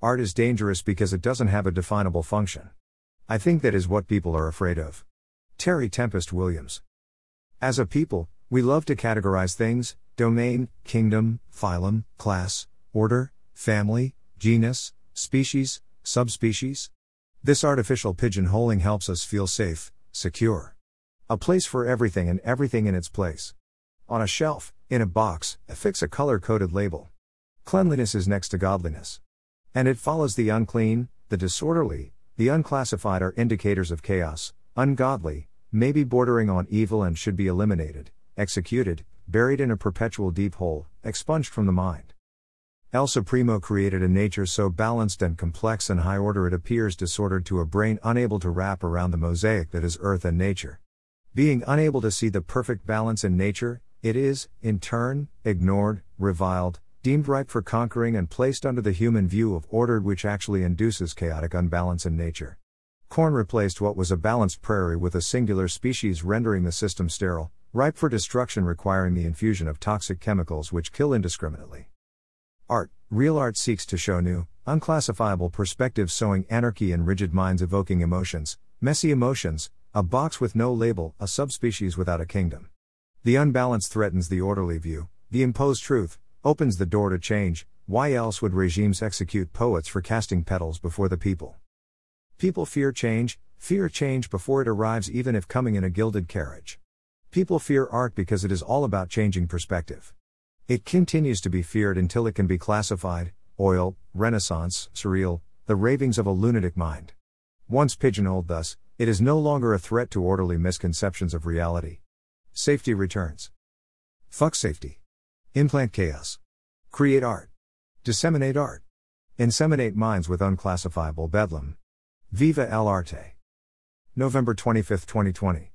Art is dangerous because it doesn't have a definable function. I think that is what people are afraid of. Terry Tempest Williams. As a people, we love to categorize things domain, kingdom, phylum, class, order, family, genus, species, subspecies. This artificial pigeonholing helps us feel safe, secure. A place for everything and everything in its place. On a shelf, in a box, affix a color coded label. Cleanliness is next to godliness. And it follows the unclean, the disorderly, the unclassified are indicators of chaos, ungodly, maybe bordering on evil and should be eliminated, executed, buried in a perpetual deep hole, expunged from the mind. El Supremo created a nature so balanced and complex and high order it appears disordered to a brain unable to wrap around the mosaic that is earth and nature. Being unable to see the perfect balance in nature, it is, in turn, ignored, reviled, deemed ripe for conquering and placed under the human view of ordered which actually induces chaotic unbalance in nature. Corn replaced what was a balanced prairie with a singular species rendering the system sterile, ripe for destruction requiring the infusion of toxic chemicals which kill indiscriminately. Art, real art seeks to show new, unclassifiable perspectives sowing anarchy in rigid minds evoking emotions, messy emotions, a box with no label, a subspecies without a kingdom. The unbalance threatens the orderly view, the imposed truth, opens the door to change, why else would regimes execute poets for casting petals before the people? People fear change, fear change before it arrives, even if coming in a gilded carriage. People fear art because it is all about changing perspective. It continues to be feared until it can be classified oil, renaissance, surreal, the ravings of a lunatic mind. Once pigeonholed thus, it is no longer a threat to orderly misconceptions of reality. Safety returns. Fuck safety. Implant chaos. Create art. Disseminate art. Inseminate minds with unclassifiable bedlam. Viva el arte. November 25, 2020.